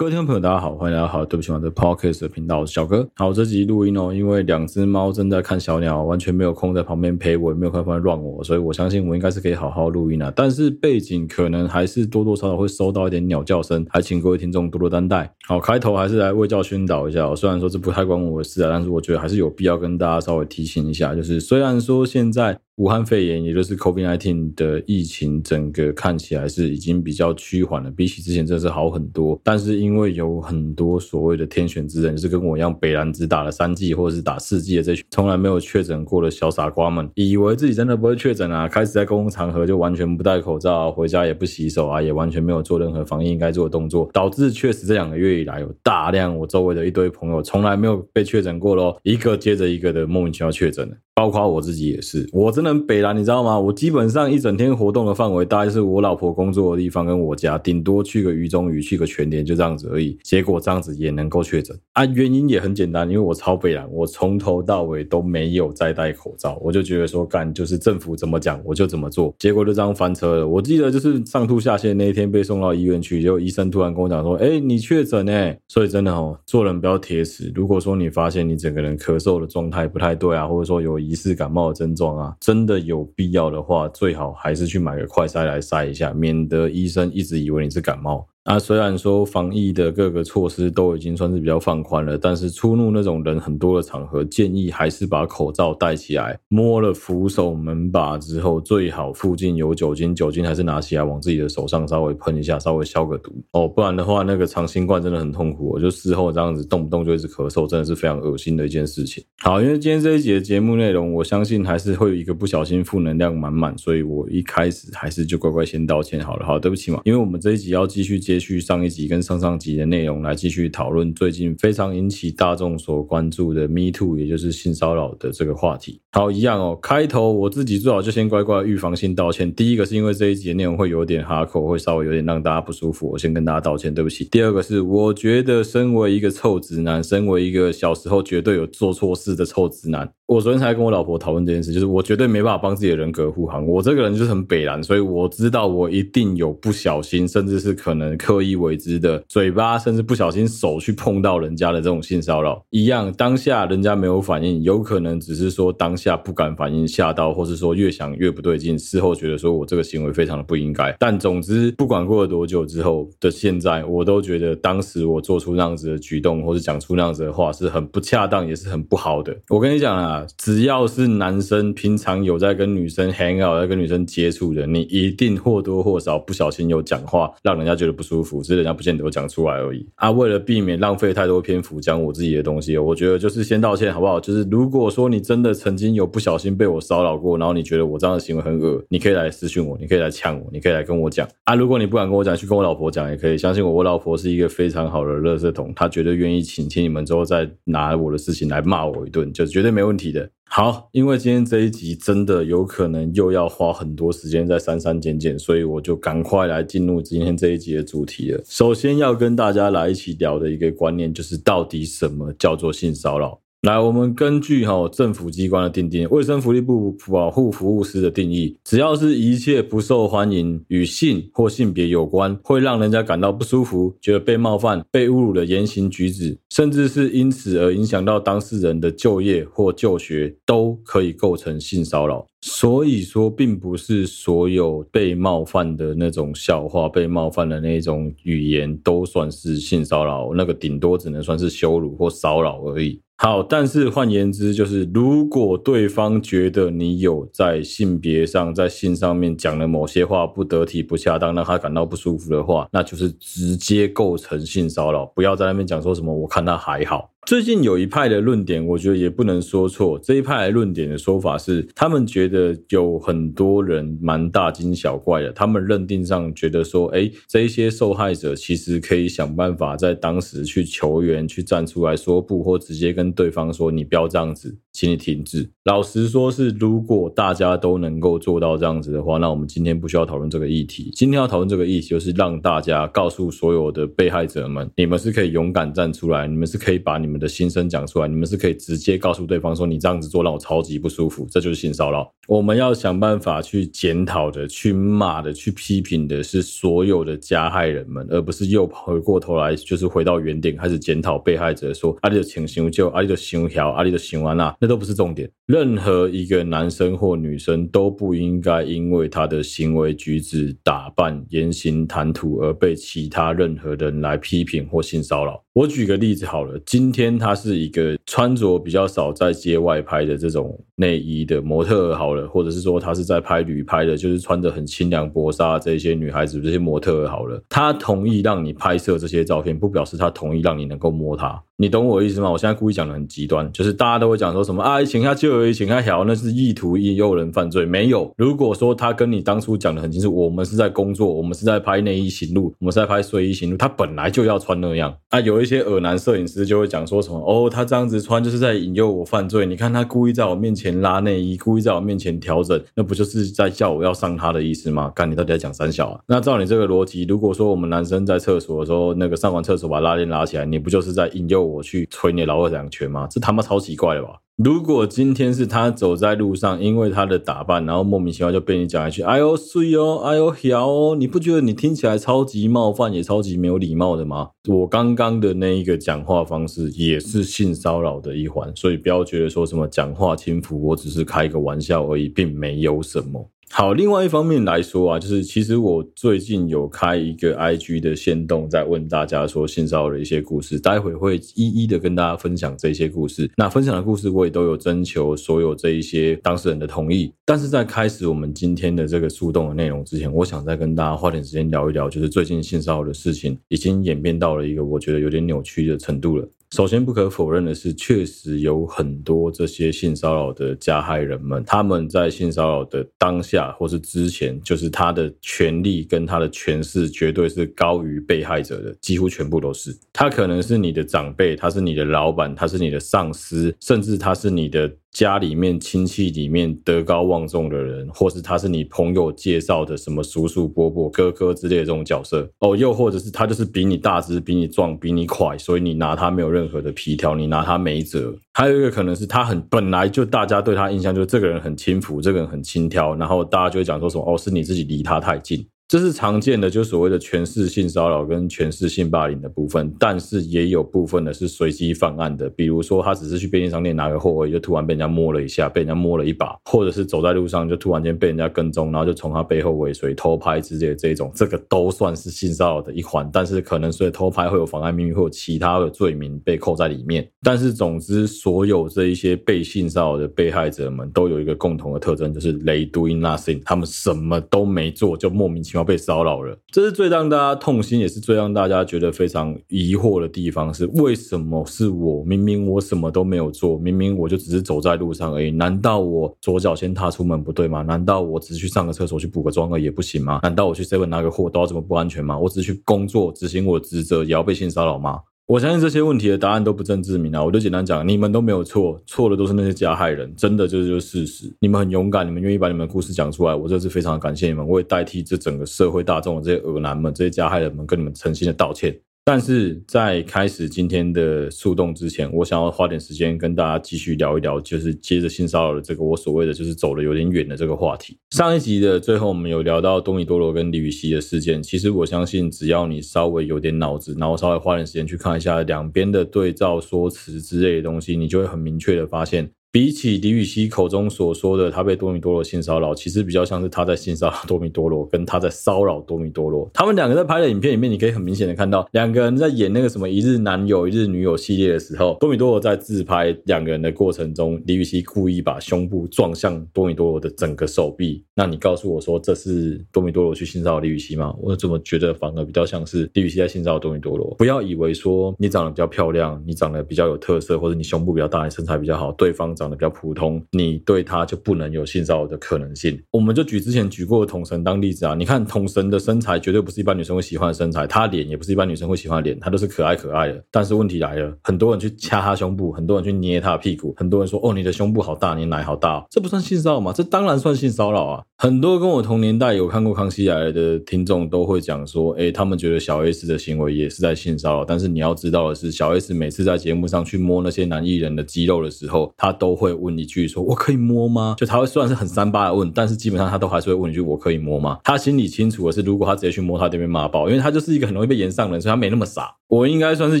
各位听众朋友，大家好，欢迎来到好对不起，我的 Podcast 的频道，我是小哥。好，这集录音哦，因为两只猫正在看小鸟，完全没有空在旁边陪我，也没有空在乱我，所以我相信我应该是可以好好录音啊。但是背景可能还是多多少少会收到一点鸟叫声，还请各位听众多多担待。好，开头还是来为教宣导一下，虽然说这不太关我的事啊，但是我觉得还是有必要跟大家稍微提醒一下，就是虽然说现在。武汉肺炎，也就是 COVID-19 的疫情，整个看起来是已经比较趋缓了，比起之前真的是好很多。但是因为有很多所谓的天选之人，就是跟我一样北兰只打了三剂或者是打四剂的这群从来没有确诊过的小傻瓜们，以为自己真的不会确诊啊，开始在公共场合就完全不戴口罩，回家也不洗手啊，也完全没有做任何防疫应该做的动作，导致确实这两个月以来有大量我周围的一堆朋友从来没有被确诊过咯，一个接着一个的莫名其妙确诊了。包括我自己也是，我真的很北烂，你知道吗？我基本上一整天活动的范围，大概是我老婆工作的地方跟我家，顶多去个鱼中鱼，去个全联，就这样子而已。结果这样子也能够确诊啊？原因也很简单，因为我超北烂，我从头到尾都没有再戴口罩，我就觉得说干就是政府怎么讲我就怎么做，结果就这样翻车了。我记得就是上吐下泻那一天被送到医院去，就医生突然跟我讲说：“哎，你确诊哎！”所以真的哦，做人不要铁齿。如果说你发现你整个人咳嗽的状态不太对啊，或者说有疑似感冒的症状啊，真的有必要的话，最好还是去买个快筛来筛一下，免得医生一直以为你是感冒。啊、虽然说防疫的各个措施都已经算是比较放宽了，但是出入那种人很多的场合，建议还是把口罩戴起来。摸了扶手门把之后，最好附近有酒精，酒精还是拿起来往自己的手上稍微喷一下，稍微消个毒哦。不然的话，那个长新冠真的很痛苦。我就事后这样子动不动就一直咳嗽，真的是非常恶心的一件事情。好，因为今天这一集的节目内容，我相信还是会有一个不小心负能量满满，所以我一开始还是就乖乖先道歉好了。好，对不起嘛，因为我们这一集要继续接。续上一集跟上上集的内容来继续讨论最近非常引起大众所关注的 Me Too，也就是性骚扰的这个话题。好，一样哦。开头我自己最好就先乖乖预防性道歉。第一个是因为这一集的内容会有点哈口，会稍微有点让大家不舒服，我先跟大家道歉，对不起。第二个是我觉得身为一个臭直男，身为一个小时候绝对有做错事的臭直男，我昨天才跟我老婆讨论这件事，就是我绝对没办法帮自己的人格护航。我这个人就是很北烂，所以我知道我一定有不小心，甚至是可能。刻意为之的嘴巴，甚至不小心手去碰到人家的这种性骚扰，一样当下人家没有反应，有可能只是说当下不敢反应，吓到，或是说越想越不对劲，事后觉得说我这个行为非常的不应该。但总之，不管过了多久之后的现在，我都觉得当时我做出那样子的举动，或是讲出那样子的话，是很不恰当，也是很不好的。我跟你讲啊，只要是男生平常有在跟女生 hang out，在跟女生接触的，你一定或多或少不小心有讲话，让人家觉得不舒服。只是人家不见得会讲出来而已啊！为了避免浪费太多篇幅讲我自己的东西，我觉得就是先道歉好不好？就是如果说你真的曾经有不小心被我骚扰过，然后你觉得我这样的行为很恶，你可以来私讯我，你可以来呛我，你可以来跟我讲啊！如果你不敢跟我讲，去跟我老婆讲也可以。相信我，我老婆是一个非常好的垃圾桶，她绝对愿意请听你们之后再拿我的事情来骂我一顿，就绝对没问题好，因为今天这一集真的有可能又要花很多时间在删删减减，所以我就赶快来进入今天这一集的主题了。首先要跟大家来一起聊的一个观念，就是到底什么叫做性骚扰？来，我们根据哈政府机关的定义，卫生福利部保护服务司的定义，只要是一切不受欢迎与性或性别有关，会让人家感到不舒服、觉得被冒犯、被侮辱的言行举止，甚至是因此而影响到当事人的就业或就学，都可以构成性骚扰。所以说，并不是所有被冒犯的那种笑话、被冒犯的那种语言都算是性骚扰，那个顶多只能算是羞辱或骚扰而已。好，但是换言之，就是如果对方觉得你有在性别上、在性上面讲了某些话不得体、不恰当，让他感到不舒服的话，那就是直接构成性骚扰。不要在那边讲说什么，我看他还好。最近有一派的论点，我觉得也不能说错。这一派论点的说法是，他们觉得有很多人蛮大惊小怪的。他们认定上觉得说，诶，这一些受害者其实可以想办法在当时去求援，去站出来说不，或直接跟对方说，你不要这样子，请你停止。老实说，是如果大家都能够做到这样子的话，那我们今天不需要讨论这个议题。今天要讨论这个议题，就是让大家告诉所有的被害者们，你们是可以勇敢站出来，你们是可以把你们的心声讲出来，你们是可以直接告诉对方说，你这样子做让我超级不舒服，这就是性骚扰。我们要想办法去检讨的、去骂的、去批评的是所有的加害人们，而不是又回过头来就是回到原点开始检讨被害者，说阿里的请求就，阿里的行条，阿里的行完啦，那都不是重点。任何一个男生或女生都不应该因为他的行为举止、打扮、言行谈吐而被其他任何人来批评或性骚扰。我举个例子好了，今天他是一个穿着比较少在街外拍的这种内衣的模特儿好了，或者是说他是在拍旅拍的，就是穿着很清凉薄纱这些女孩子这些模特儿好了，他同意让你拍摄这些照片，不表示他同意让你能够摸他。你懂我意思吗？我现在故意讲的很极端，就是大家都会讲说什么啊，请他就而已，请他调，那是意图引诱人犯罪。没有，如果说他跟你当初讲的很清楚，我们是在工作，我们是在拍内衣行路，我们是在拍睡衣行路，他本来就要穿那样啊。有一些恶男摄影师就会讲说什么哦，他这样子穿就是在引诱我犯罪。你看他故意在我面前拉内衣，故意在我面前调整，那不就是在叫我要上他的意思吗？干，你到底在讲三小啊？那照你这个逻辑，如果说我们男生在厕所的时候，那个上完厕所把拉链拉起来，你不就是在引诱我去捶你？老二两拳吗？这他妈超奇怪的吧！如果今天是他走在路上，因为他的打扮，然后莫名其妙就被你讲一句“哎呦水哦，哎呦屌哦”，你不觉得你听起来超级冒犯，也超级没有礼貌的吗？我刚刚的那一个讲话方式也是性骚扰的一环，所以不要觉得说什么讲话轻浮，我只是开个玩笑而已，并没有什么。好，另外一方面来说啊，就是其实我最近有开一个 IG 的线动，在问大家说性骚扰的一些故事，待会会一一的跟大家分享这些故事。那分享的故事我也都有征求所有这一些当事人的同意。但是在开始我们今天的这个树洞的内容之前，我想再跟大家花点时间聊一聊，就是最近性骚扰的事情已经演变到了一个我觉得有点扭曲的程度了。首先，不可否认的是，确实有很多这些性骚扰的加害人们，他们在性骚扰的当下或是之前，就是他的权利跟他的权势绝对是高于被害者的，几乎全部都是。他可能是你的长辈，他是你的老板，他是你的上司，甚至他是你的。家里面亲戚里面德高望重的人，或是他是你朋友介绍的什么叔叔伯伯哥哥之类的这种角色哦，又或者是他就是比你大只、比你壮、比你快，所以你拿他没有任何的皮条，你拿他没辙。还有一个可能是他很本来就大家对他印象就是这个人很轻浮，这个人很轻佻，然后大家就会讲说什么哦，是你自己离他太近。这是常见的，就所谓的权势性骚扰跟权势性霸凌的部分，但是也有部分的是随机犯案的，比如说他只是去便利商店拿个货而已，就突然被人家摸了一下，被人家摸了一把，或者是走在路上就突然间被人家跟踪，然后就从他背后尾随偷拍之类的这种，这个都算是性骚扰的一环，但是可能所以偷拍会有妨碍秘密或有其他的罪名被扣在里面，但是总之所有这一些被性骚扰的被害者们都有一个共同的特征，就是 they doing nothing，他们什么都没做就莫名其妙。要被骚扰了，这是最让大家痛心，也是最让大家觉得非常疑惑的地方。是为什么是我？明明我什么都没有做，明明我就只是走在路上而已。难道我左脚先踏出门不对吗？难道我只是去上个厕所去补个妆而已也不行吗？难道我去 seven 拿个货都要这么不安全吗？我只是去工作执行我的职责，也要被性骚扰吗？我相信这些问题的答案都不正自明啊！我就简单讲，你们都没有错，错的都是那些加害人，真的就是就是事实。你们很勇敢，你们愿意把你们的故事讲出来，我这次非常感谢你们。我也代替这整个社会大众的这些恶男们、这些加害人们，跟你们诚心的道歉。但是在开始今天的速动之前，我想要花点时间跟大家继续聊一聊，就是接着性骚扰的这个我所谓的就是走得有点远的这个话题。上一集的最后，我们有聊到多米多罗跟李宇熙的事件。其实我相信，只要你稍微有点脑子，然后稍微花点时间去看一下两边的对照说辞之类的东西，你就会很明确的发现。比起李雨熙口中所说的他被多米多罗性骚扰，其实比较像是他在性骚扰多米多罗，跟他在骚扰多米多罗。他们两个在拍的影片里面，你可以很明显的看到两个人在演那个什么一日男友、一日女友系列的时候，多米多罗在自拍两个人的过程中，李雨熙故意把胸部撞向多米多罗的整个手臂。那你告诉我说这是多米多罗去性骚扰李雨熙吗？我怎么觉得反而比较像是李雨熙在性骚扰多米多罗？不要以为说你长得比较漂亮，你长得比较有特色，或者你胸部比较大，你身材比较好，对方。长得比较普通，你对他就不能有性骚扰的可能性。我们就举之前举过的统神当例子啊，你看统神的身材绝对不是一般女生会喜欢的身材，他脸也不是一般女生会喜欢的脸，他都是可爱可爱的。但是问题来了，很多人去掐他胸部，很多人去捏他的屁股，很多人说哦，你的胸部好大，你奶好大，这不算性骚扰吗？这当然算性骚扰啊！很多跟我同年代有看过《康熙来了》的听众都会讲说，哎，他们觉得小 S 的行为也是在性骚扰。但是你要知道的是，小 S 每次在节目上去摸那些男艺人的肌肉的时候，他都都会问一句说：“我可以摸吗？”就他会虽然是很三八的问，但是基本上他都还是会问一句：“我可以摸吗？”他心里清楚的是，如果他直接去摸，他就被骂爆，因为他就是一个很容易被炎上的人，所以他没那么傻。我应该算是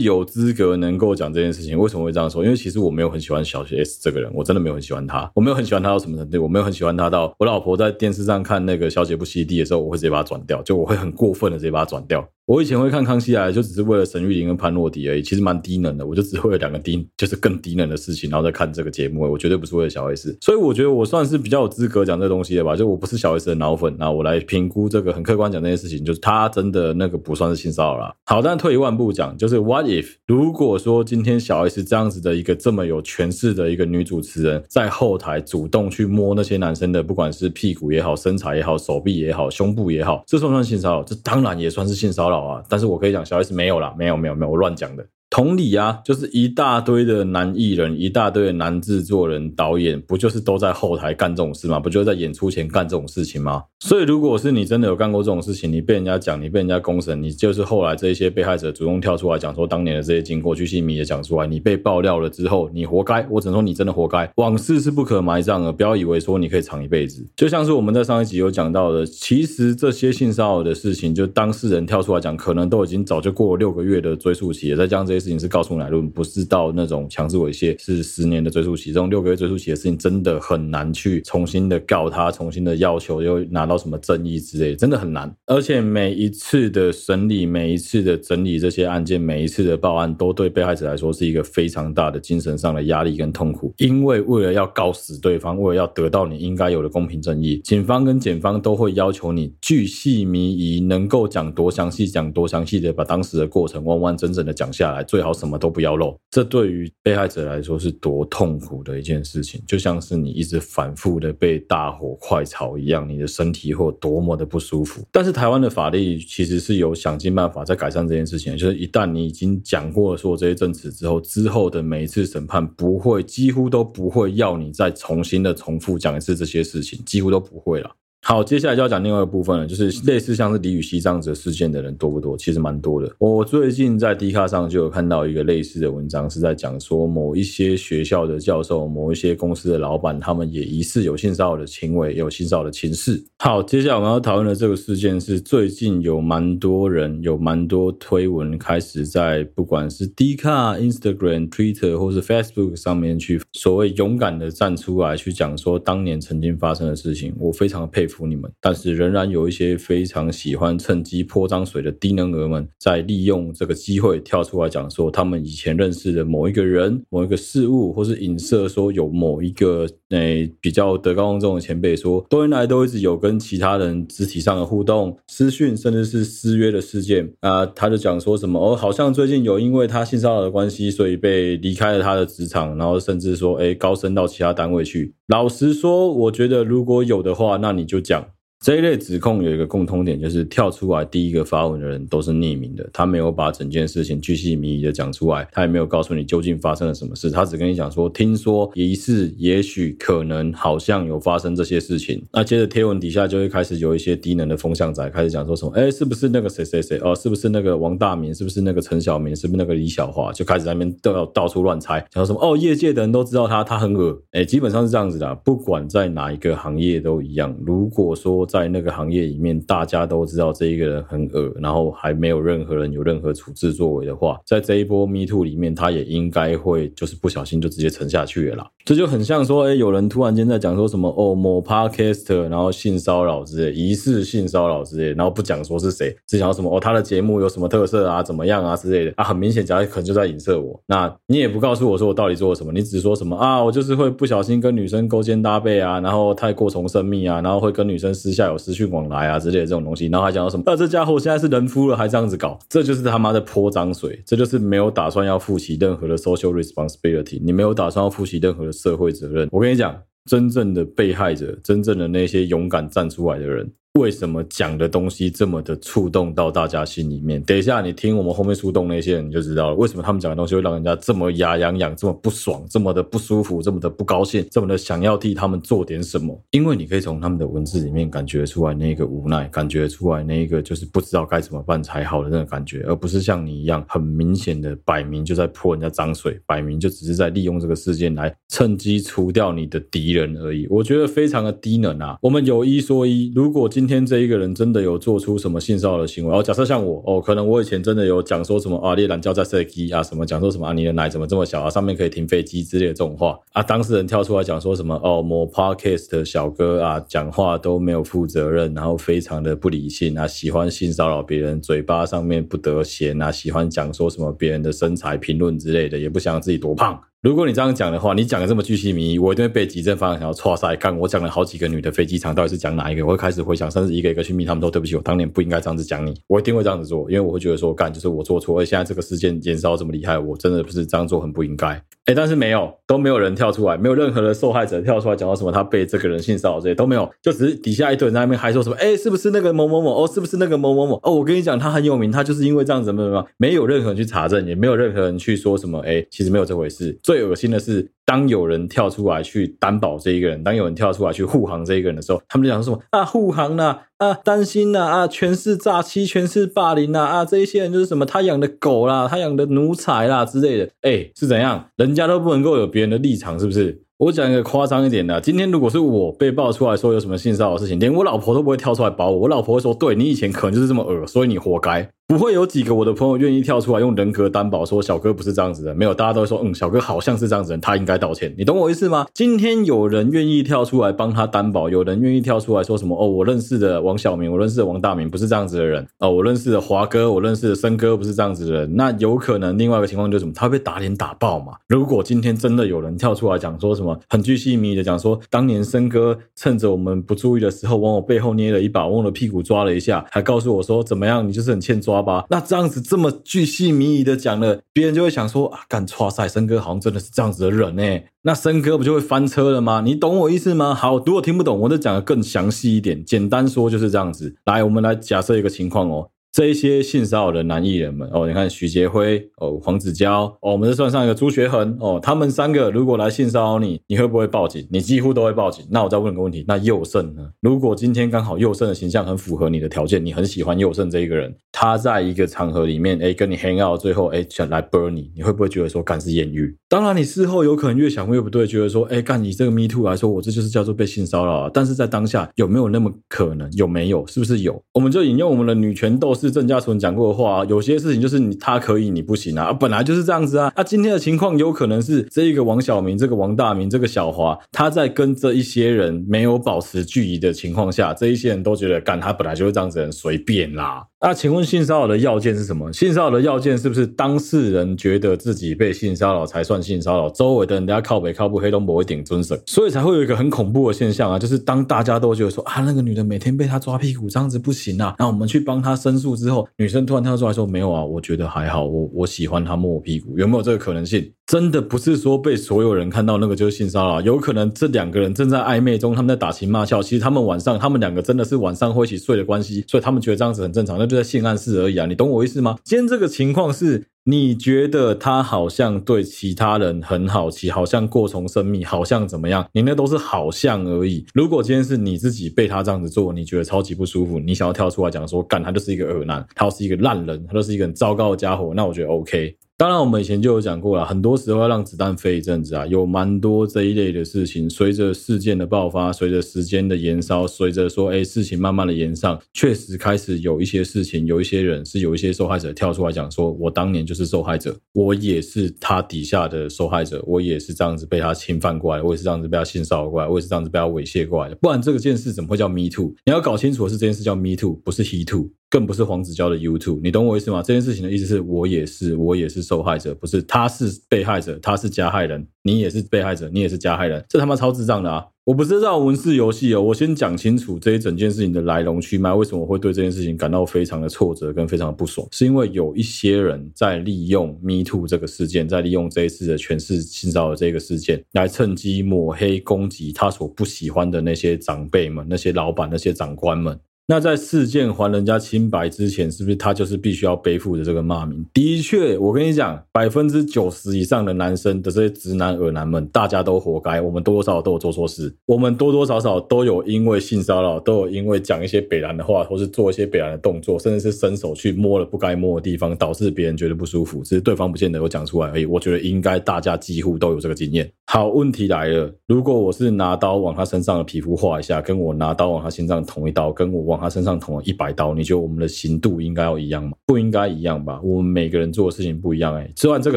有资格能够讲这件事情。为什么会这样说？因为其实我没有很喜欢小 S 这个人，我真的没有很喜欢他，我没有很喜欢他到什么程度，我没有很喜欢他到我老婆在电视上看那个小姐不息地的时候，我会直接把他转掉，就我会很过分的直接把他转掉。我以前会看康熙来，就只是为了沈玉琳跟潘若迪而已，其实蛮低能的。我就只会有两个低，就是更低能的事情，然后再看这个节目。我绝对不是为了小 S，所以我觉得我算是比较有资格讲这东西的吧。就我不是小 S 的脑粉，那我来评估这个很客观讲这件事情，就是他真的那个不算是性骚扰啦。好，但退一万步讲，就是 What if 如果说今天小 S 这样子的一个这么有权势的一个女主持人，在后台主动去摸那些男生的，不管是屁股也好、身材也好、手臂也好、胸部也好，这算不算性骚扰？这当然也算是性骚扰啊。但是我可以讲。小 S 没有啦，没有没有没有，我乱讲的。同理啊，就是一大堆的男艺人，一大堆的男制作人、导演，不就是都在后台干这种事吗？不就是在演出前干这种事情吗？所以，如果是你真的有干过这种事情，你被人家讲，你被人家公审，你就是后来这一些被害者主动跳出来讲说当年的这些经过，巨细靡遗的讲出来，你被爆料了之后，你活该。我只能说你真的活该。往事是不可埋葬的，不要以为说你可以藏一辈子。就像是我们在上一集有讲到的，其实这些性骚扰的事情，就当事人跳出来讲，可能都已经早就过了六个月的追诉期了。再加上这些事情是告诉乃论，不是到那种强制猥亵，是十年的追诉期。这种六个月追诉期的事情，真的很难去重新的告他，重新的要求又拿到什么正义之类，真的很难。而且每一次的审理，每一次的整理这些案件，每一次的报案，都对被害者来说是一个非常大的精神上的压力跟痛苦。因为为了要告死对方，为了要得到你应该有的公平正义，警方跟检方都会要求你巨细靡遗，能够讲多详细，讲多详细的把当时的过程完完整整的讲下来，最好什么都不要漏。这对于被害者来说是多痛苦的一件事情，就像是你一直反复的被大火快炒一样，你的身体会有多么的不舒服。但是台湾的法律其实是有想尽办法在改善这件事情，就是一旦你已经讲过了说这些证词之后，之后的每一次审判不会，几乎都不会要你再重新的重复讲一次这些事情，几乎都不会了。好，接下来就要讲另外一个部分了，就是类似像是李宇熙这样子的事件的人多不多？其实蛮多的。我最近在 D 卡上就有看到一个类似的文章，是在讲说某一些学校的教授、某一些公司的老板，他们也疑似有性骚扰的行为，有性骚扰的情事。好，接下来我们要讨论的这个事件是最近有蛮多人、有蛮多推文开始在不管是 D 卡、Instagram、Twitter 或是 Facebook 上面去所谓勇敢的站出来去讲说当年曾经发生的事情，我非常佩服。服你们，但是仍然有一些非常喜欢趁机泼脏水的低能儿们，在利用这个机会跳出来讲说，他们以前认识的某一个人、某一个事物，或是影射说有某一个诶、比较德高望重的前辈说，多年来都一直有跟其他人肢体上的互动、私讯，甚至是私约的事件啊，他就讲说什么哦，好像最近有因为他性骚扰的关系，所以被离开了他的职场，然后甚至说诶、高升到其他单位去。老实说，我觉得如果有的话，那你就。讲这一类指控有一个共通点，就是跳出来第一个发文的人都是匿名的，他没有把整件事情巨细靡遗的讲出来，他也没有告诉你究竟发生了什么事，他只跟你讲说，听说疑似、也许、可能、好像有发生这些事情。那接着贴文底下就会开始有一些低能的风向仔开始讲说什么，哎，是不是那个谁谁谁哦，是不是那个王大明，是不是那个陈小明，是不是那个李小华，就开始在那边到到处乱猜，讲什么哦，业界的人都知道他，他很恶，哎，基本上是这样子的，不管在哪一个行业都一样。如果说在那个行业里面，大家都知道这一个人很恶，然后还没有任何人有任何处置作为的话，在这一波 Me Too 里面，他也应该会就是不小心就直接沉下去了啦。这就很像说，哎，有人突然间在讲说什么哦，某 Podcaster 然后性骚扰之类，疑似性骚扰之类，然后不讲说是谁，只讲什么哦，他的节目有什么特色啊，怎么样啊之类的啊，很明显，假如可能就在影射我。那你也不告诉我说我到底做了什么，你只说什么啊，我就是会不小心跟女生勾肩搭背啊，然后太过从甚密啊，然后会跟女生私下。下有私讯往来啊之类的这种东西，然后还讲到什么，啊，这家伙现在是人夫了还这样子搞，这就是他妈的泼脏水，这就是没有打算要负起任何的 social responsibility，你没有打算要负起任何的社会责任。我跟你讲，真正的被害者，真正的那些勇敢站出来的人。为什么讲的东西这么的触动到大家心里面？等一下你听我们后面触动那些人，你就知道了。为什么他们讲的东西会让人家这么牙痒痒、这么不爽、这么的不舒服、这么的不高兴、这么的想要替他们做点什么？因为你可以从他们的文字里面感觉出来那个无奈，感觉出来那个就是不知道该怎么办才好的那个感觉，而不是像你一样很明显的摆明就在泼人家脏水，摆明就只是在利用这个事件来趁机除掉你的敌人而已。我觉得非常的低能啊！我们有一说一，如果今今天这一个人。真的有做出什么性骚扰的行为？哦，假设像我哦，可能我以前真的有讲说什么啊，猎人教在射击啊，什么讲说什么啊，你的奶怎么这么小啊，上面可以停飞机之类的这种话啊，当事人跳出来讲说什么哦，某 podcast 的小哥啊，讲话都没有负责任，然后非常的不理性啊，喜欢性骚扰别人，嘴巴上面不得闲啊，喜欢讲说什么别人的身材评论之类的，也不想自己多胖。如果你这样讲的话，你讲的这么巨细靡遗，我一定会被急诊方向想要剉赛。看我讲了好几个女的飞机场，到底是讲哪一个？我会开始回想，甚至一个一个去密他们都对不起我，当年不应该这样子讲你。我一定会这样子做，因为我会觉得说，干就是我做错，而现在这个事件燃烧这么厉害，我真的不是这样做很不应该。哎，但是没有，都没有人跳出来，没有任何的受害者跳出来讲到什么他被这个人性骚扰这些都没有，就只是底下一堆人在那边还说什么，哎，是不是那个某某某？哦，是不是那个某某某？哦，我跟你讲，他很有名，他就是因为这样子怎么怎么，没有任何人去查证，也没有任何人去说什么，哎，其实没有这回事。最恶心的是。当有人跳出来去担保这一个人，当有人跳出来去护航这一个人的时候，他们就讲说什么啊护航呐啊担心呐啊全是诈欺，全是霸凌呐啊这一些人就是什么他养的狗啦，他养的奴才啦之类的，哎是怎样？人家都不能够有别人的立场，是不是？我讲一个夸张一点的，今天如果是我被爆出来说有什么性骚扰的事情，连我老婆都不会跳出来保我，我老婆会说，对你以前可能就是这么恶，所以你活该。不会有几个我的朋友愿意跳出来用人格担保说小哥不是这样子的，没有，大家都会说嗯，小哥好像是这样子的人，他应该道歉。你懂我意思吗？今天有人愿意跳出来帮他担保，有人愿意跳出来说什么哦，我认识的王小明，我认识的王大明不是这样子的人哦，我认识的华哥，我认识的森哥不是这样子的人，那有可能另外一个情况就是什么，他被打脸打爆嘛。如果今天真的有人跳出来讲说什么很巨细靡遗的讲说，当年森哥趁着我们不注意的时候往我背后捏了一把，往我的屁股抓了一下，还告诉我说怎么样，你就是很欠抓好吧？那这样子。这么巨细靡遗的讲了，别人就会想说啊，干错赛，森哥好像真的是这样子的人呢。那森哥不就会翻车了吗？你懂我意思吗？好，如果听不懂，我就讲的更详细一点。简单说就是这样子。来，我们来假设一个情况哦。这一些性骚扰的男艺人们哦，你看许杰辉哦，黄子佼哦，我们再算上一个朱学恒哦，他们三个如果来性骚扰你，你会不会报警？你几乎都会报警。那我再问个问题，那佑胜呢？如果今天刚好佑胜的形象很符合你的条件，你很喜欢佑胜这一个人，他在一个场合里面，哎，跟你 hang out，最后哎，想来 burn 你，你会不会觉得说干是艳遇？当然，你事后有可能越想越不对，觉得说，哎，干你这个 me too 来说，我这就是叫做被性骚扰啊。但是在当下有没有那么可能？有没有？是不是有？我们就引用我们的女权斗是郑家纯讲过。的话，有些事情就是你他可以，你不行啊，本来就是这样子啊。那今天的情况有可能是这一个王小明，这个王大明，这个小华，他在跟这一些人没有保持距离的情况下，这一些人都觉得干他本来就是这样子的人，随便啦。那请问性骚扰的要件是什么？性骚扰的要件是不是当事人觉得自己被性骚扰才算性骚扰？周围的人家靠北靠不黑都不会顶尊神，所以才会有一个很恐怖的现象啊，就是当大家都觉得说啊，那个女的每天被他抓屁股这样子不行啊，那我们去帮他申诉之后，女生突然跳出来说没有啊，我觉得还好，我我喜欢他摸我屁股，有没有这个可能性？真的不是说被所有人看到那个就是性骚扰，有可能这两个人正在暧昧中，他们在打情骂俏。其实他们晚上，他们两个真的是晚上会一起睡的关系，所以他们觉得这样子很正常，那就在性暗示而已啊！你懂我意思吗？今天这个情况是，你觉得他好像对其他人很好奇，好像过从生命，好像怎么样？你那都是好像而已。如果今天是你自己被他这样子做，你觉得超级不舒服，你想要跳出来讲说，干他就是一个恶男，他是一个烂人，他就是一个很糟糕的家伙，那我觉得 OK。当然，我们以前就有讲过了，很多时候要让子弹飞一阵子啊，有蛮多这一类的事情。随着事件的爆发，随着时间的延烧，随着说，哎，事情慢慢的延上，确实开始有一些事情，有一些人是有一些受害者跳出来讲说，我当年就是受害者，我也是他底下的受害者，我也是这样子被他侵犯过来，我也是这样子被他性骚扰过来，我也是这样子被他猥亵过来的。不然这个件事怎么会叫 me too？你要搞清楚的是，这件事叫 me too，不是 he too。更不是黄子佼的 YouTube，你懂我意思吗？这件事情的意思是我也是，我也是受害者，不是他是被害者，他是加害人，你也是被害者，你也是加害人，这他妈超智障的啊！我不是在玩文字游戏哦，我先讲清楚这一整件事情的来龙去脉，为什么我会对这件事情感到非常的挫折跟非常的不爽，是因为有一些人在利用 Me Too 这个事件，在利用这一次的权势性骚扰这个事件，来趁机抹黑攻击他所不喜欢的那些长辈们、那些老板、那些长官们。那在事件还人家清白之前，是不是他就是必须要背负着这个骂名？的确，我跟你讲，百分之九十以上的男生的这些直男、恶男们，大家都活该。我们多多少少都有做错事，我们多多少少都有因为性骚扰，都有因为讲一些北烂的话，或是做一些北烂的动作，甚至是伸手去摸了不该摸的地方，导致别人觉得不舒服。只是对方不见得有讲出来而已。我觉得应该大家几乎都有这个经验。好，问题来了，如果我是拿刀往他身上的皮肤划一下，跟我拿刀往他心脏捅一刀，跟我往他身上捅了一百刀，你觉得我们的刑度应该要一样吗？不应该一样吧？我们每个人做的事情不一样、欸。哎，虽然这个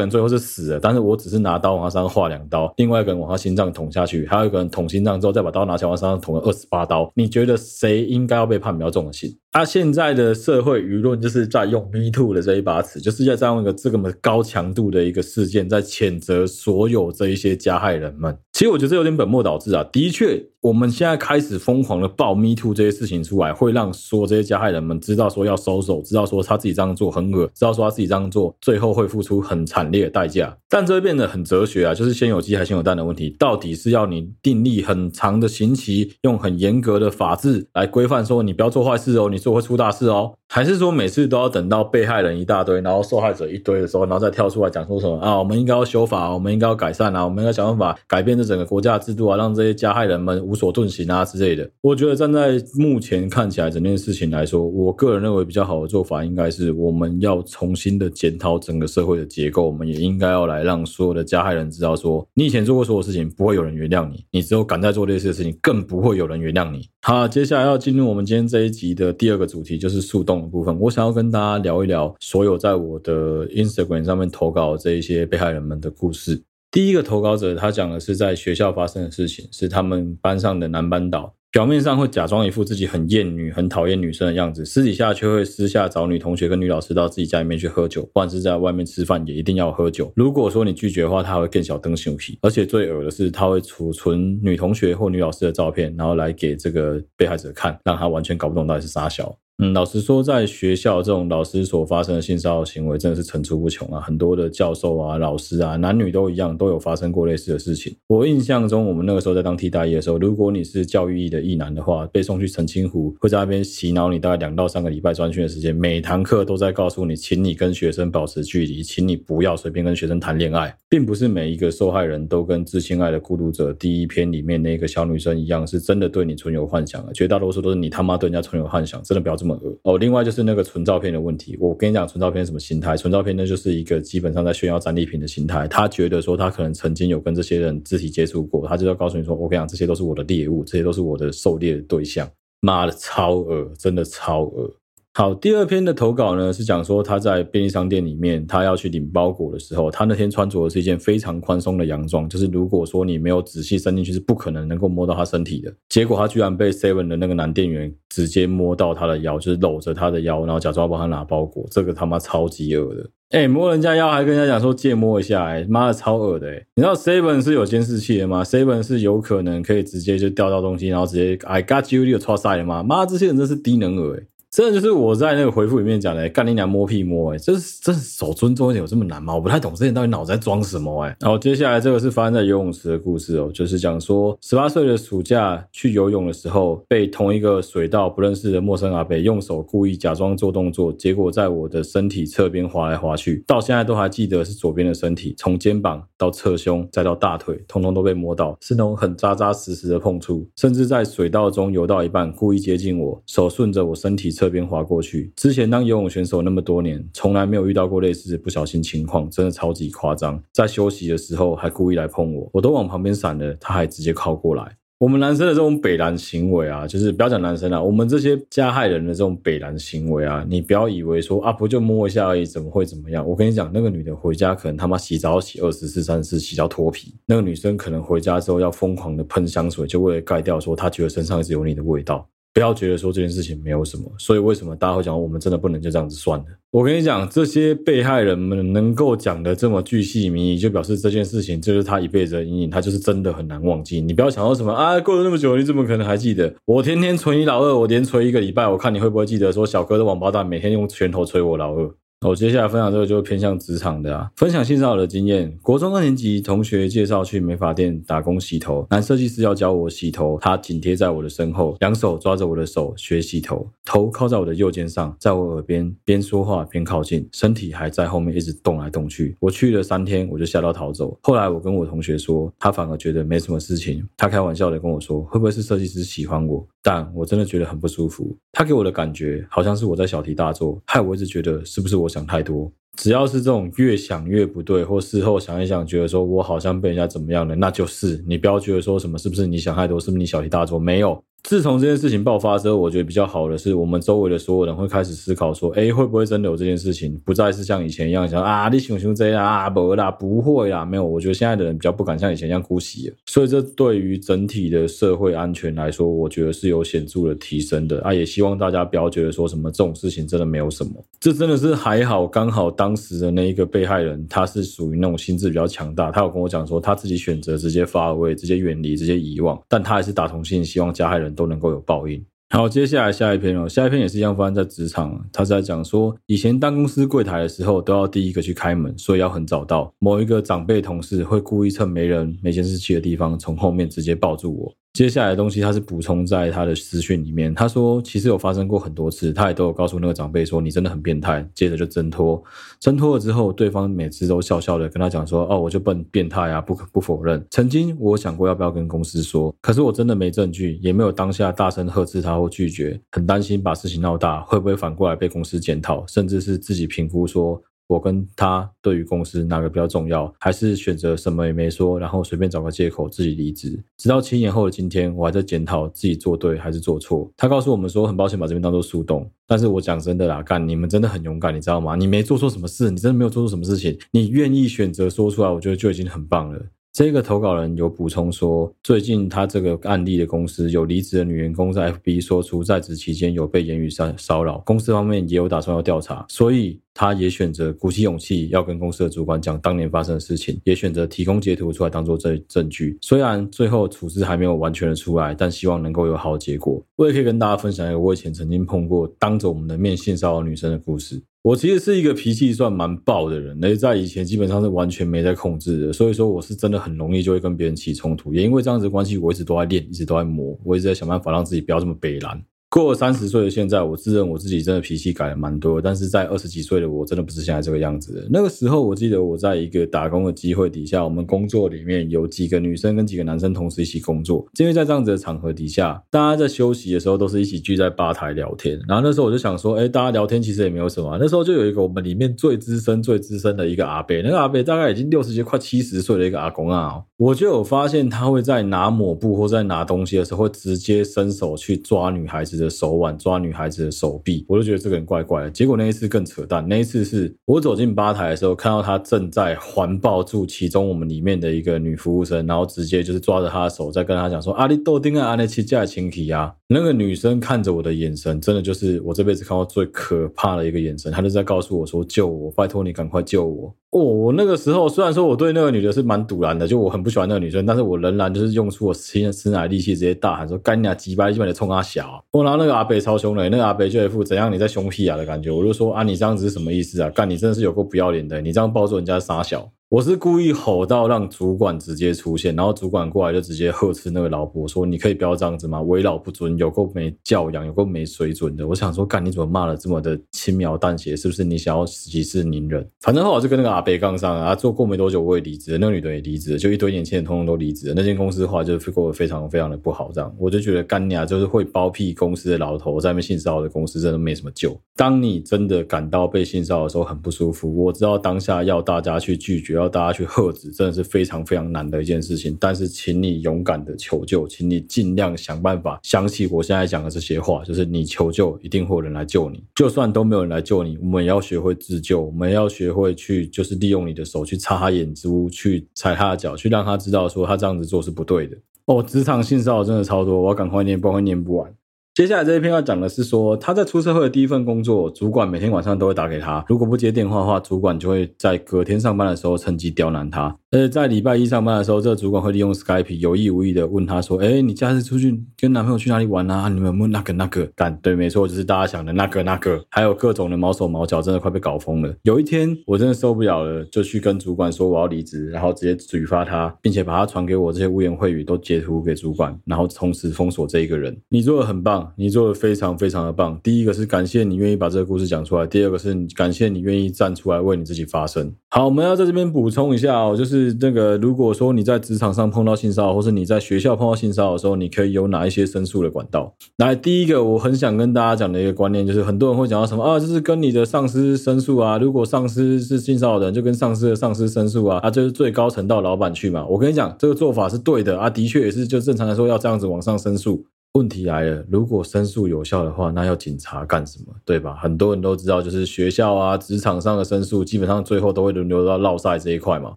人最后是死了，但是我只是拿刀往他身上划两刀，另外一个人往他心脏捅下去，还有一个人捅心脏之后再把刀拿起来往身上捅了二十八刀，你觉得谁应该要被判比较重的刑？他、啊、现在的社会舆论就是在用 “me too” 的这一把尺，就是在这样一个这么高强度的一个事件，在谴责所有这一些加害人们。其实我觉得这有点本末倒置啊。的确，我们现在开始疯狂的爆 “me too” 这些事情出来，会让所有这些加害人们知道说要收手，知道说他自己这样做很恶，知道说他自己这样做最后会付出很惨烈的代价。但这会变得很哲学啊，就是先有鸡还是先有蛋的问题。到底是要你订立很长的刑期，用很严格的法制来规范说你不要做坏事哦，你。做会出大事哦，还是说每次都要等到被害人一大堆，然后受害者一堆的时候，然后再跳出来讲说什么啊？我们应该要修法，我们应该要改善啊，我们应该想办法改变这整个国家的制度啊，让这些加害人们无所遁形啊之类的。我觉得站在目前看起来整件事情来说，我个人认为比较好的做法应该是我们要重新的检讨整个社会的结构，我们也应该要来让所有的加害人知道说，你以前做过所有事情，不会有人原谅你，你只有敢再做类似的事情，更不会有人原谅你。好，接下来要进入我们今天这一集的第二个主题，就是树洞的部分。我想要跟大家聊一聊所有在我的 Instagram 上面投稿这一些被害人们的故事。第一个投稿者，他讲的是在学校发生的事情，是他们班上的男班导。表面上会假装一副自己很厌女、很讨厌女生的样子，私底下却会私下找女同学跟女老师到自己家里面去喝酒，不管是在外面吃饭也一定要喝酒。如果说你拒绝的话，他会更小灯熊皮，而且最恶的是他会储存女同学或女老师的照片，然后来给这个被害者看，让他完全搞不懂到底是啥小。嗯，老实说，在学校这种老师所发生的性骚扰行为真的是层出不穷啊！很多的教授啊、老师啊，男女都一样，都有发生过类似的事情。我印象中，我们那个时候在当替代役的时候，如果你是教育役的役男的话，被送去澄清湖，会在那边洗脑你大概两到三个礼拜专训的时间，每堂课都在告诉你，请你跟学生保持距离，请你不要随便跟学生谈恋爱，并不是每一个受害人都跟《致亲爱的孤独者》第一篇里面那个小女生一样，是真的对你存有幻想的，绝大多数都是你他妈对人家存有幻想，真的不要这么恶。哦，另外就是那个存照片的问题。我跟你讲，存照片什么心态？存照片那，就是一个基本上在炫耀战利品的心态。他觉得说他可能曾经有跟这些人肢体接触过，他就要告诉你说：“我跟你讲，这些都是我的猎物，这些都是我的狩猎对象。”妈的，超恶，真的超恶。好，第二篇的投稿呢，是讲说他在便利商店里面，他要去领包裹的时候，他那天穿着的是一件非常宽松的洋装，就是如果说你没有仔细伸进去，是不可能能够摸到他身体的。结果他居然被 Seven 的那个男店员直接摸到他的腰，就是搂着他的腰，然后假装帮他拿包裹，这个他妈超级恶的。哎、摸人家腰还跟人家讲说借摸一下、欸，哎，妈的超恶的、欸。你知道 Seven 是有监视器的吗？Seven 是有可能可以直接就掉到东西，然后直接 I got you，你有超赛的吗？妈，这些人真是低能儿、欸真的就是我在那个回复里面讲的，干你娘摸屁摸，哎，这是这是守尊重一点有这么难吗？我不太懂这些到底脑子在装什么，哎。然后接下来这个是发生在游泳池的故事哦，就是讲说十八岁的暑假去游泳的时候，被同一个水道不认识的陌生阿伯用手故意假装做动作，结果在我的身体侧边滑来滑去，到现在都还记得是左边的身体，从肩膀到侧胸再到大腿，通通都被摸到，是那种很扎扎实实的碰触，甚至在水道中游到一半，故意接近我，手顺着我身体侧。这边滑过去。之前当游泳选手那么多年，从来没有遇到过类似的不小心情况，真的超级夸张。在休息的时候还故意来碰我，我都往旁边闪了，他还直接靠过来。我们男生的这种北烂行为啊，就是不要讲男生啊，我们这些加害人的这种北烂行为啊，你不要以为说啊，不就摸一下而已，怎么会怎么样？我跟你讲，那个女的回家可能他妈洗澡洗二十次、三十次，洗到脱皮。那个女生可能回家之后要疯狂的喷香水，就为了盖掉说她觉得身上一直有你的味道。不要觉得说这件事情没有什么。所以为什么大家会讲我们真的不能就这样子算了？我跟你讲，这些被害人们能够讲的这么巨细靡遗，就表示这件事情就是他一辈子的阴影，他就是真的很难忘记。你不要想到什么啊，过了那么久，你怎么可能还记得？我天天捶你老二，我连捶一个礼拜，我看你会不会记得说小哥的王八蛋每天用拳头捶我老二。我接下来分享这个就偏向职场的啊，分享性骚扰的经验。国中二年级同学介绍去美发店打工洗头，男设计师要教我洗头，他紧贴在我的身后，两手抓着我的手学洗头，头靠在我的右肩上，在我耳边边说话边靠近，身体还在后面一直动来动去。我去了三天，我就吓到逃走。后来我跟我同学说，他反而觉得没什么事情，他开玩笑的跟我说，会不会是设计师喜欢我？但我真的觉得很不舒服，他给我的感觉好像是我在小题大做，害我一直觉得是不是我想太多。只要是这种越想越不对，或事后想一想，觉得说我好像被人家怎么样了，那就是你不要觉得说什么是不是你想太多，是不是你小题大做，没有。自从这件事情爆发之后，我觉得比较好的是，我们周围的所有人会开始思考说，哎，会不会真的有这件事情？不再是像以前一样想啊，你熊熊这样啊，不啦，不会啦，没有。我觉得现在的人比较不敢像以前一样姑息了，所以这对于整体的社会安全来说，我觉得是有显著的提升的啊。也希望大家不要觉得说什么这种事情真的没有什么，这真的是还好，刚好当时的那一个被害人，他是属于那种心智比较强大，他有跟我讲说，他自己选择直接发位，直接远离，直接遗忘，但他还是打同性希望加害人都能够有报应。好，接下来下一篇哦，下一篇也是一样发生在职场，他是在讲说，以前当公司柜台的时候，都要第一个去开门，所以要很早到。某一个长辈同事会故意趁没人、没监视器的地方，从后面直接抱住我。接下来的东西他是补充在他的私讯里面，他说其实有发生过很多次，他也都有告诉那个长辈说你真的很变态，接着就挣脱，挣脱了之后，对方每次都笑笑的跟他讲说哦，我就笨变态啊，不可不否认。曾经我想过要不要跟公司说，可是我真的没证据，也没有当下大声呵斥他或拒绝，很担心把事情闹大，会不会反过来被公司检讨，甚至是自己评估说。我跟他对于公司哪个比较重要，还是选择什么也没说，然后随便找个借口自己离职。直到七年后的今天，我还在检讨自己做对还是做错。他告诉我们说，很抱歉把这边当做树洞，但是我讲真的啦，干你们真的很勇敢，你知道吗？你没做错什么事，你真的没有做错什么事情，你愿意选择说出来，我觉得就已经很棒了。这个投稿人有补充说，最近他这个案例的公司有离职的女员工在 FB 说出在职期间有被言语骚骚扰，公司方面也有打算要调查，所以他也选择鼓起勇气要跟公司的主管讲当年发生的事情，也选择提供截图出来当做证证据。虽然最后处置还没有完全的出来，但希望能够有好结果。我也可以跟大家分享一个我以前曾经碰过当着我们的面性骚扰女生的故事。我其实是一个脾气算蛮爆的人，而且在以前基本上是完全没在控制的，所以说我是真的很容易就会跟别人起冲突，也因为这样子的关系，我一直都在练，一直都在磨，我一直在想办法让自己不要这么北烂。过三十岁的现在，我自认我自己真的脾气改了蛮多，但是在二十几岁的我真的不是现在这个样子的。那个时候，我记得我在一个打工的机会底下，我们工作里面有几个女生跟几个男生同时一起工作。因为在这样子的场合底下，大家在休息的时候都是一起聚在吧台聊天。然后那时候我就想说，哎，大家聊天其实也没有什么。那时候就有一个我们里面最资深、最资深的一个阿伯，那个阿伯大概已经六十几、快七十岁的一个阿公啊，我就有发现他会在拿抹布或在拿东西的时候，会直接伸手去抓女孩子的手腕，抓。女孩子的手臂，我就觉得这个人怪怪的。结果那一次更扯淡，那一次是我走进吧台的时候，看到他正在环抱住其中我们里面的一个女服务生，然后直接就是抓着她的手，在跟她讲说：“阿里豆丁啊，阿内奇加情体啊。”那个女生看着我的眼神，真的就是我这辈子看到最可怕的一个眼神。她就在告诉我说：“救我，拜托你赶快救我。”哦，我那个时候虽然说我对那个女的是蛮赌然的，就我很不喜欢那个女生，但是我仍然就是用出我吃吃奶力气，直接大喊说：“干你啊，几百几百的冲他小。”我拿那个阿北超凶的，那个阿北就一副怎样你在凶屁啊的感觉。我就说：“啊，你这样子是什么意思啊？干你真的是有够不要脸的，你这样抱住人家傻小。”我是故意吼到让主管直接出现，然后主管过来就直接呵斥那个老婆说：“你可以不要这样子吗？为老不尊，有够没教养，有够没水准的。”我想说，干你怎么骂的这么的轻描淡写？是不是你想要息事宁人？反正后来就跟那个阿伯杠上了啊。做过没多久我也离职，那个女的也离职，就一堆年轻人通通都离职了。那间公司的话就是过得非常非常的不好。这样我就觉得干你啊，就是会包庇公司的老头在那边性骚扰的公司真的没什么救。当你真的感到被性骚扰的时候很不舒服，我知道当下要大家去拒绝，要大家去喝止。真的是非常非常难的一件事情，但是请你勇敢的求救，请你尽量想办法想起我现在讲的这些话，就是你求救一定会有人来救你，就算都没有人来救你，我们也要学会自救，我们要学会去就是利用你的手去擦他眼珠，去踩他的脚，去让他知道说他这样子做是不对的。哦，职场性骚扰真的超多，我要赶快念，不然会念不完。接下来这一篇要讲的是说，他在出社会的第一份工作，主管每天晚上都会打给他，如果不接电话的话，主管就会在隔天上班的时候趁机刁难他。而且，在礼拜一上班的时候，这个主管会利用 Skype 有意无意的问他说：“哎，你假日出去跟男朋友去哪里玩啊？你们有没有那个那个干？”对，没错，就是大家想的那个那个，还有各种的毛手毛脚，真的快被搞疯了。有一天，我真的受不了了，就去跟主管说我要离职，然后直接举发他，并且把他传给我这些污言秽语都截图给主管，然后同时封锁这一个人。你做的很棒。你做的非常非常的棒。第一个是感谢你愿意把这个故事讲出来，第二个是感谢你愿意站出来为你自己发声。好，我们要在这边补充一下哦，就是那个如果说你在职场上碰到性骚扰，或是你在学校碰到性骚扰的时候，你可以有哪一些申诉的管道？来，第一个我很想跟大家讲的一个观念，就是很多人会讲到什么啊，就是跟你的上司申诉啊，如果上司是性骚扰的人，就跟上司的上司申诉啊，啊，就是最高层到老板去嘛。我跟你讲，这个做法是对的啊，的确也是就正常来说要这样子往上申诉。问题来了，如果申诉有效的话，那要警察干什么？对吧？很多人都知道，就是学校啊、职场上的申诉，基本上最后都会轮流到落赛这一块嘛。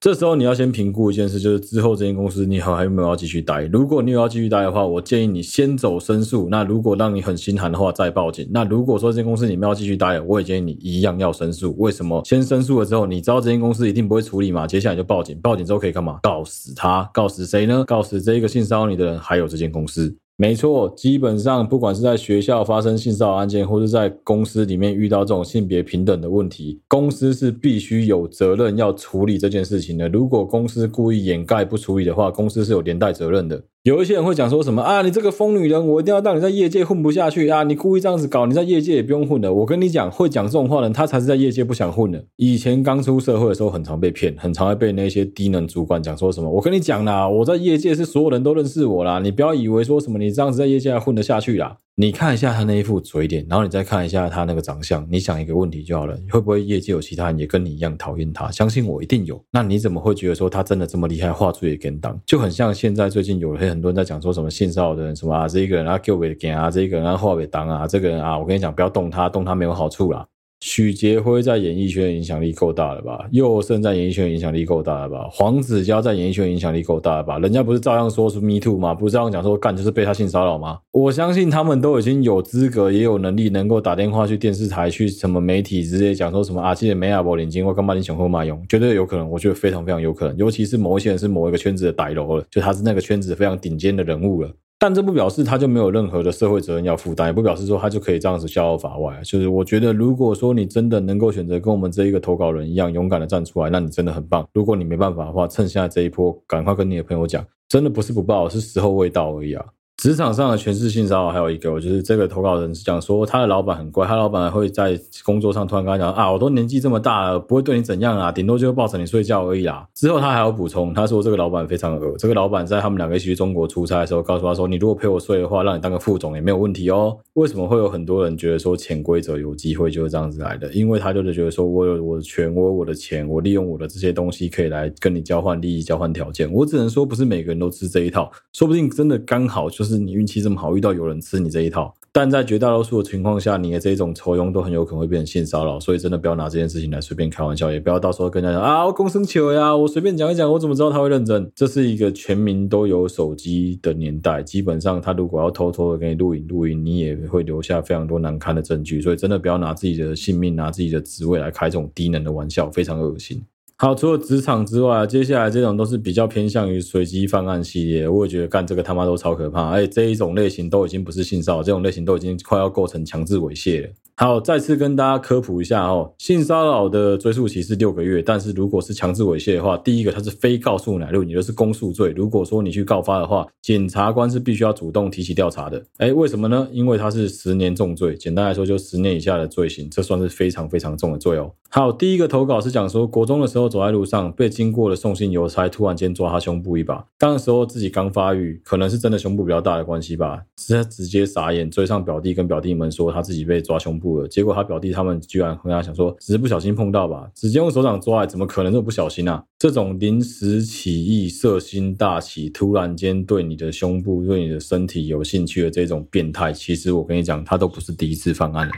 这时候你要先评估一件事，就是之后这间公司你还有没有要继续待？如果你有要继续待的话，我建议你先走申诉。那如果让你很心寒的话，再报警。那如果说这间公司你没有继续待了，我也建议你一样要申诉。为什么？先申诉了之后，你知道这间公司一定不会处理嘛？接下来就报警，报警之后可以干嘛？告死他，告死谁呢？告死这一个性骚扰你的人，还有这间公司。没错，基本上不管是在学校发生性骚扰案件，或是在公司里面遇到这种性别平等的问题，公司是必须有责任要处理这件事情的。如果公司故意掩盖不处理的话，公司是有连带责任的。有一些人会讲说什么啊，你这个疯女人，我一定要让你在业界混不下去啊！你故意这样子搞，你在业界也不用混了。我跟你讲，会讲这种话的人，他才是在业界不想混的。以前刚出社会的时候，很常被骗，很常会被那些低能主管讲说什么。我跟你讲啦，我在业界是所有人都认识我啦，你不要以为说什么你这样子在业界还混得下去啦。你看一下他那一副嘴脸，然后你再看一下他那个长相，你想一个问题就好了：会不会业界有其他人也跟你一样讨厌他？相信我，一定有。那你怎么会觉得说他真的这么厉害，话术也跟当？就很像现在最近有很多人在讲说什么性骚扰的人，什么啊这一个人啊给我给啊这一个人啊话给当啊这个人啊，我跟你讲不要动他，动他没有好处啦。许杰辉在演艺圈影响力够大了吧？佑胜在演艺圈影响力够大了吧？黄子佼在演艺圈影响力够大了吧？人家不是照样说是 Me Too 吗？不是照样讲说干就是被他性骚扰吗？我相信他们都已经有资格，也有能力，能够打电话去电视台、去什么媒体直接讲说什么啊，记得没啊，我领金，我干嘛你雄厚卖用？绝对有可能，我觉得非常非常有可能。尤其是某一些人是某一个圈子的歹楼了，就他是那个圈子非常顶尖的人物了。但这不表示他就没有任何的社会责任要负担，也不表示说他就可以这样子逍遥法外。就是我觉得，如果说你真的能够选择跟我们这一个投稿人一样勇敢的站出来，那你真的很棒。如果你没办法的话，趁现在这一波，赶快跟你的朋友讲，真的不是不报，是时候未到而已啊。职场上的权势性骚扰还有一个，我就是这个投稿人是讲说他的老板很乖，他老板会在工作上突然跟他讲啊，我都年纪这么大了，不会对你怎样啊，顶多就是抱着你睡觉而已啦。之后他还要补充，他说这个老板非常恶，这个老板在他们两个一起去中国出差的时候，告诉他说，你如果陪我睡的话，让你当个副总也没有问题哦。为什么会有很多人觉得说潜规则有机会就是这样子来的？因为他就是觉得说我有我的权，我有我的钱，我利用我的这些东西可以来跟你交换利益、交换条件。我只能说不是每个人都吃这一套，说不定真的刚好就是是你运气这么好。遇到有人吃你这一套，但在绝大多数的情况下，你的这种酬庸都很有可能会变成性骚扰，所以真的不要拿这件事情来随便开玩笑，也不要到时候跟人家讲啊，我公生球呀，我随便讲一讲，我怎么知道他会认真？这是一个全民都有手机的年代，基本上他如果要偷偷的给你录影录音，你也会留下非常多难堪的证据，所以真的不要拿自己的性命、拿自己的职位来开这种低能的玩笑，非常恶心。好，除了职场之外，接下来这种都是比较偏向于随机犯案系列，我也觉得干这个他妈都超可怕，而且这一种类型都已经不是性骚扰，这种类型都已经快要构成强制猥亵了。好，再次跟大家科普一下哦，性骚扰的追诉期是六个月，但是如果是强制猥亵的话，第一个它是非告诉乃论，也就是公诉罪。如果说你去告发的话，检察官是必须要主动提起调查的。诶，为什么呢？因为它是十年重罪，简单来说就十年以下的罪行，这算是非常非常重的罪哦。好，第一个投稿是讲说，国中的时候走在路上，被经过的送信邮差突然间抓他胸部一把，当时候自己刚发育，可能是真的胸部比较大的关系吧，直接直接傻眼，追上表弟跟表弟们说他自己被抓胸部。结果他表弟他们居然跟他讲说，只是不小心碰到吧，直接用手掌抓，怎么可能这么不小心啊？这种临时起意、色心大起，突然间对你的胸部、对你的身体有兴趣的这种变态，其实我跟你讲，他都不是第一次犯案了。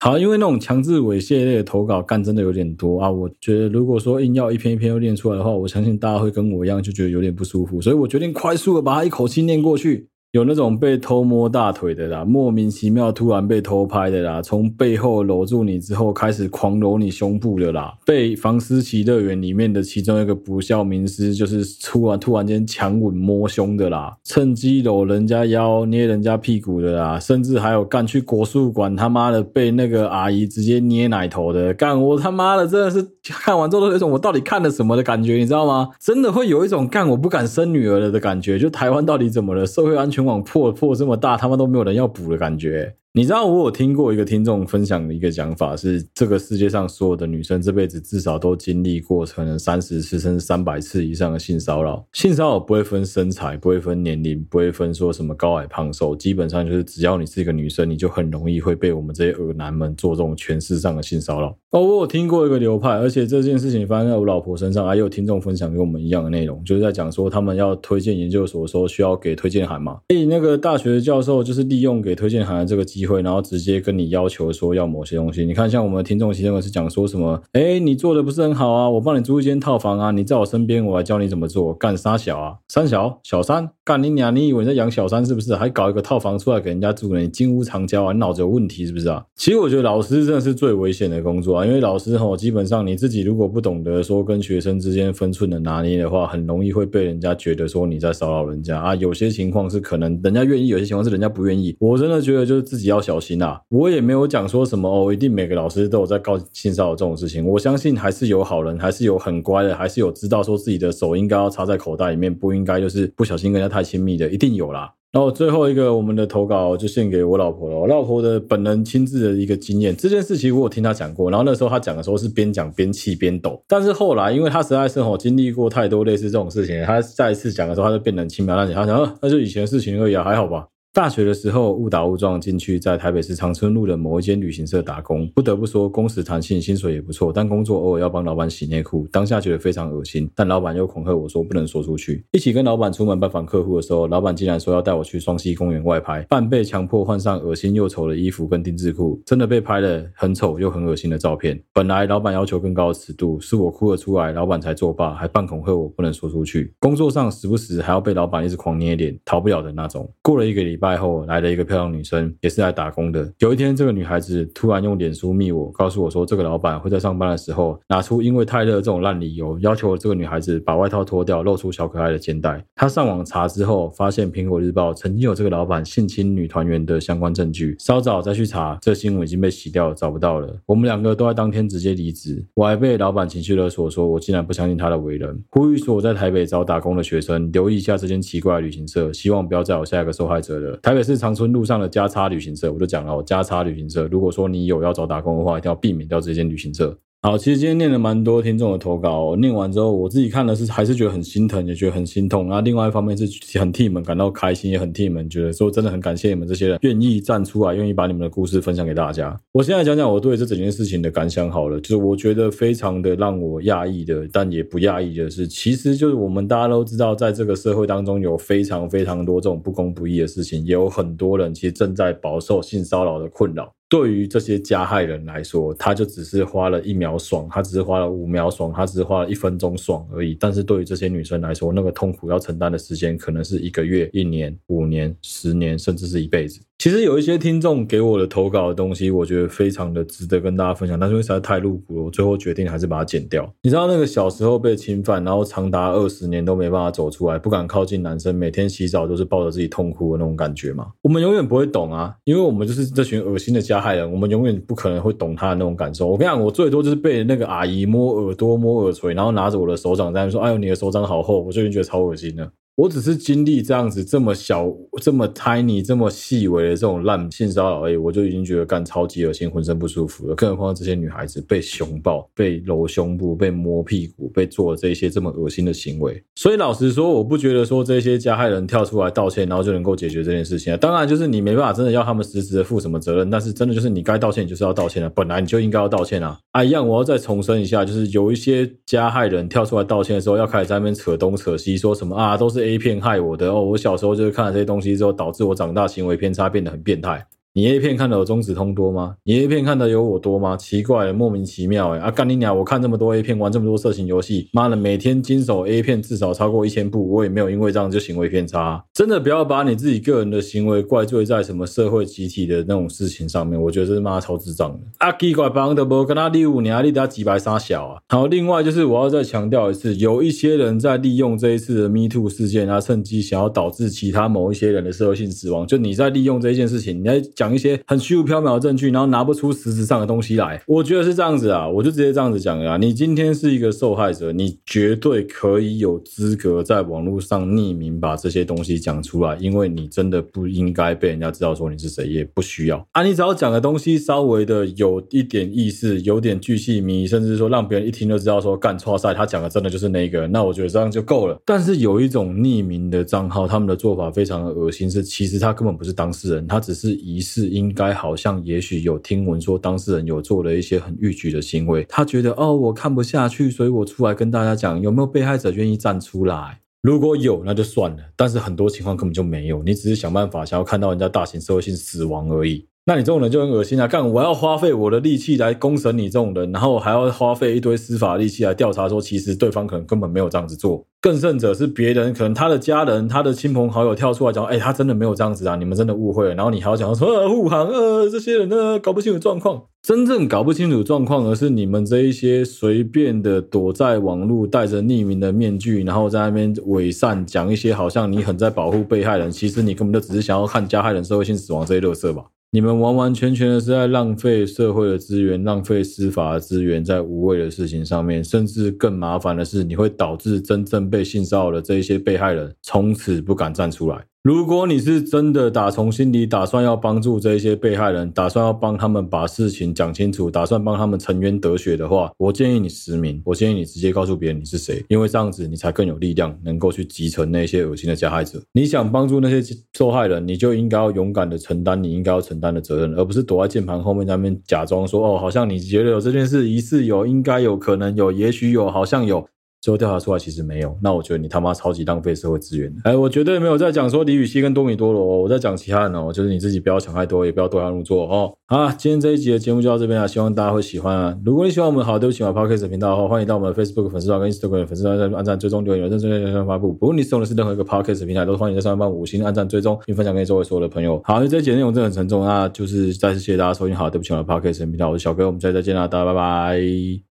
好，因为那种强制猥亵类的投稿干真的有点多啊，我觉得如果说硬要一篇一篇又念出来的话，我相信大家会跟我一样就觉得有点不舒服，所以我决定快速的把它一口气念过去。有那种被偷摸大腿的啦，莫名其妙突然被偷拍的啦，从背后搂住你之后开始狂搂你胸部的啦，被房思琪乐园里面的其中一个不肖名师就是突然突然间强吻摸胸的啦，趁机搂人家腰捏人家屁股的啦，甚至还有干去国术馆他妈的被那个阿姨直接捏奶头的，干我他妈的真的是看完之后都有一种我到底看了什么的感觉，你知道吗？真的会有一种干我不敢生女儿了的感觉，就台湾到底怎么了？社会安全。全网破破这么大，他们都没有人要补的感觉。你知道我有听过一个听众分享的一个讲法是，这个世界上所有的女生这辈子至少都经历过可能三十次甚至三百次以上的性骚扰。性骚扰不会分身材，不会分年龄，不会分说什么高矮胖瘦，基本上就是只要你是一个女生，你就很容易会被我们这些恶男们做这种权势上的性骚扰。哦，我有听过一个流派，而且这件事情发生在我老婆身上，还有听众分享给我们一样的内容，就是在讲说他们要推荐研究所的时候需要给推荐函嘛，所以那个大学的教授就是利用给推荐函的这个机机会，然后直接。跟你要求说要某些东西，你看像我们听众其中是讲说什么？哎，你做的不是很好啊，我帮你租一间套房啊，你在我身边，我来教你怎么做。干三小啊，三小小三，干你娘！你以为你在养小三是不是？还搞一个套房出来给人家住呢？你金屋藏娇啊？你脑子有问题是不是啊？其实我觉得老师真的是最危险的工作啊，因为老师吼，基本上你自己如果不懂得说跟学生之间分寸的拿捏的话，很容易会被人家觉得说你在骚扰人家啊。有些情况是可能人家愿意，有些情况是人家不愿意。我真的觉得就是自己要小心啊。我也没有讲说什么哦，一定每个老师都有在告性骚扰这种事情。我相信还是有好人，还是有很乖的，还是有知道说自己的手应该要插在口袋里面，不应该就是不小心跟人家太亲密的，一定有啦。然后最后一个我们的投稿就献给我老婆了，我老婆的本人亲自的一个经验。这件事情我有听她讲过，然后那时候她讲的时候是边讲边气边抖，但是后来因为她实在是吼经历过太多类似这种事情，她再一次讲的时候，她就变得轻描淡写，她讲那就以前的事情而已啊，还好吧。大学的时候误打误撞进去，在台北市长春路的某一间旅行社打工。不得不说，工时弹性，薪水也不错，但工作偶尔要帮老板洗内裤，当下觉得非常恶心。但老板又恐吓我说不能说出去。一起跟老板出门拜访客户的时候，老板竟然说要带我去双溪公园外拍，半被强迫换上恶心又丑的衣服跟丁字裤，真的被拍了很丑又很恶心的照片。本来老板要求更高的尺度，是我哭了出来，老板才作罢，还半恐吓我不能说出去。工作上时不时还要被老板一直狂捏脸，逃不了的那种。过了一个礼拜后，来了一个。漂亮女生也是来打工的。有一天，这个女孩子突然用脸书密我，告诉我说，这个老板会在上班的时候拿出因为太热这种烂理由，要求这个女孩子把外套脱掉，露出小可爱的肩带。她上网查之后，发现苹果日报曾经有这个老板性侵女团员的相关证据。稍早再去查，这新闻已经被洗掉，找不到了。我们两个都在当天直接离职。我还被老板情绪勒索，说我竟然不相信他的为人。呼吁说我在台北找打工的学生留意一下这间奇怪的旅行社，希望不要再有下一个受害者了。台北市长春路。上的加差旅行社，我就讲了，我加差旅行社，如果说你有要找打工的话，一定要避免掉这间旅行社。好，其实今天念了蛮多听众的投稿，念完之后，我自己看的是还是觉得很心疼，也觉得很心痛。那另外一方面是很替你们感到开心，也很替你们觉得说真的很感谢你们这些人愿意站出来，愿意把你们的故事分享给大家。我现在讲讲我对这整件事情的感想好了，就是我觉得非常的让我讶异的，但也不讶异的是，其实就是我们大家都知道，在这个社会当中有非常非常多这种不公不义的事情，也有很多人其实正在饱受性骚扰的困扰。对于这些加害人来说，他就只是花了一秒爽，他只是花了五秒爽，他只是花了一分钟爽而已。但是对于这些女生来说，那个痛苦要承担的时间可能是一个月、一年、五年、十年，甚至是一辈子。其实有一些听众给我的投稿的东西，我觉得非常的值得跟大家分享，但是因为实在太露骨了，我最后决定还是把它剪掉。你知道那个小时候被侵犯，然后长达二十年都没办法走出来，不敢靠近男生，每天洗澡都是抱着自己痛哭的那种感觉吗？我们永远不会懂啊，因为我们就是这群恶心的加害人，我们永远不可能会懂他的那种感受。我跟你讲，我最多就是被那个阿姨摸耳朵、摸耳垂，然后拿着我的手掌在那说：“哎呦，你的手掌好厚。”我最近觉得超恶心的。我只是经历这样子这么小、这么 tiny、这么细微的这种烂性骚扰而已，我就已经觉得干超级恶心，浑身不舒服了。更何况这些女孩子被熊抱、被揉胸部、被摸屁股、被做这些这么恶心的行为。所以老实说，我不觉得说这些加害人跳出来道歉，然后就能够解决这件事情啊。当然，就是你没办法真的要他们实质的负什么责任，但是真的就是你该道歉，你就是要道歉啊。本来你就应该要道歉啊。啊，一样，我要再重申一下，就是有一些加害人跳出来道歉的时候，要开始在那边扯东扯西，说什么啊，都是 A 片害我的哦！我小时候就是看了这些东西之后，导致我长大行为偏差变得很变态。你 A 片看的有中指通多吗？你 A 片看的有我多吗？奇怪，莫名其妙哎！啊干你娘！我看这么多 A 片，玩这么多色情游戏，妈的，每天经手 A 片至少超过一千部，我也没有因为这样就行为偏差。真的不要把你自己个人的行为怪罪在什么社会集体的那种事情上面，我觉得这是妈超智障的。啊，奇怪，帮的不跟他第五年，你得几百杀小啊！好，另外就是我要再强调一次，有一些人在利用这一次的 Me Too 事件，他趁机想要导致其他某一些人的社会性死亡。就你在利用这一件事情，你在讲一些很虚无缥缈的证据，然后拿不出实质上的东西来。我觉得是这样子啊，我就直接这样子讲啊。你今天是一个受害者，你绝对可以有资格在网络上匿名把这些东西讲出来，因为你真的不应该被人家知道说你是谁，也不需要啊。你只要讲的东西稍微的有一点意思，有点巨细迷，甚至说让别人一听就知道说干错赛，他讲的真的就是那个，那我觉得这样就够了。但是有一种匿名的账号，他们的做法非常的恶心，是其实他根本不是当事人，他只是疑似是应该好像也许有听闻说当事人有做了一些很逾矩的行为，他觉得哦，我看不下去，所以我出来跟大家讲，有没有被害者愿意站出来？如果有那就算了，但是很多情况根本就没有，你只是想办法想要看到人家大型社会性死亡而已。那你这种人就很恶心啊！干，我要花费我的力气来公审你这种人，然后还要花费一堆司法力气来调查，说其实对方可能根本没有这样子做。更甚者是别人，可能他的家人、他的亲朋好友跳出来讲，哎，他真的没有这样子啊！你们真的误会了。然后你还要讲说，呃，护航，呃，这些人呢搞不清楚状况，真正搞不清楚状况，而是你们这一些随便的躲在网络、戴着匿名的面具，然后在那边伪善讲一些好像你很在保护被害人，其实你根本就只是想要看加害人社会性死亡这些乐色吧。你们完完全全的是在浪费社会的资源，浪费司法的资源在无谓的事情上面，甚至更麻烦的是，你会导致真正被性骚扰的这一些被害人从此不敢站出来。如果你是真的打从心里打算要帮助这些被害人，打算要帮他们把事情讲清楚，打算帮他们沉冤得雪的话，我建议你实名，我建议你直接告诉别人你是谁，因为这样子你才更有力量，能够去集成那些恶心的加害者。你想帮助那些受害人，你就应该要勇敢的承担你应该要承担的责任，而不是躲在键盘后面在那边假装说哦，好像你觉得有这件事疑似有，应该有可能有，也许有，好像有。最后调查出来其实没有，那我觉得你他妈超级浪费社会资源。哎，我绝对没有在讲说李宇熙跟多米多罗，我在讲其他人哦，就是你自己不要想太多，也不要对号入座哦。好，今天这一集的节目就到这边了，希望大家会喜欢啊。如果你喜欢我们好对不起嘛 Podcast 频道的话，欢迎到我们 Facebook 粉丝团跟 Instagram 粉丝团按赞、追踪、留言、认证、点赞、发布。不论你使用的是任何一个 Podcast 平台，都欢迎在上面帮五星按赞、追踪并分享给周围所有的朋友。好，因为这一集内容真的很沉重，那就是再次谢谢大家收听好对不起我的 Podcast 频道，我是小哥，我们下次再见啦，大家拜拜。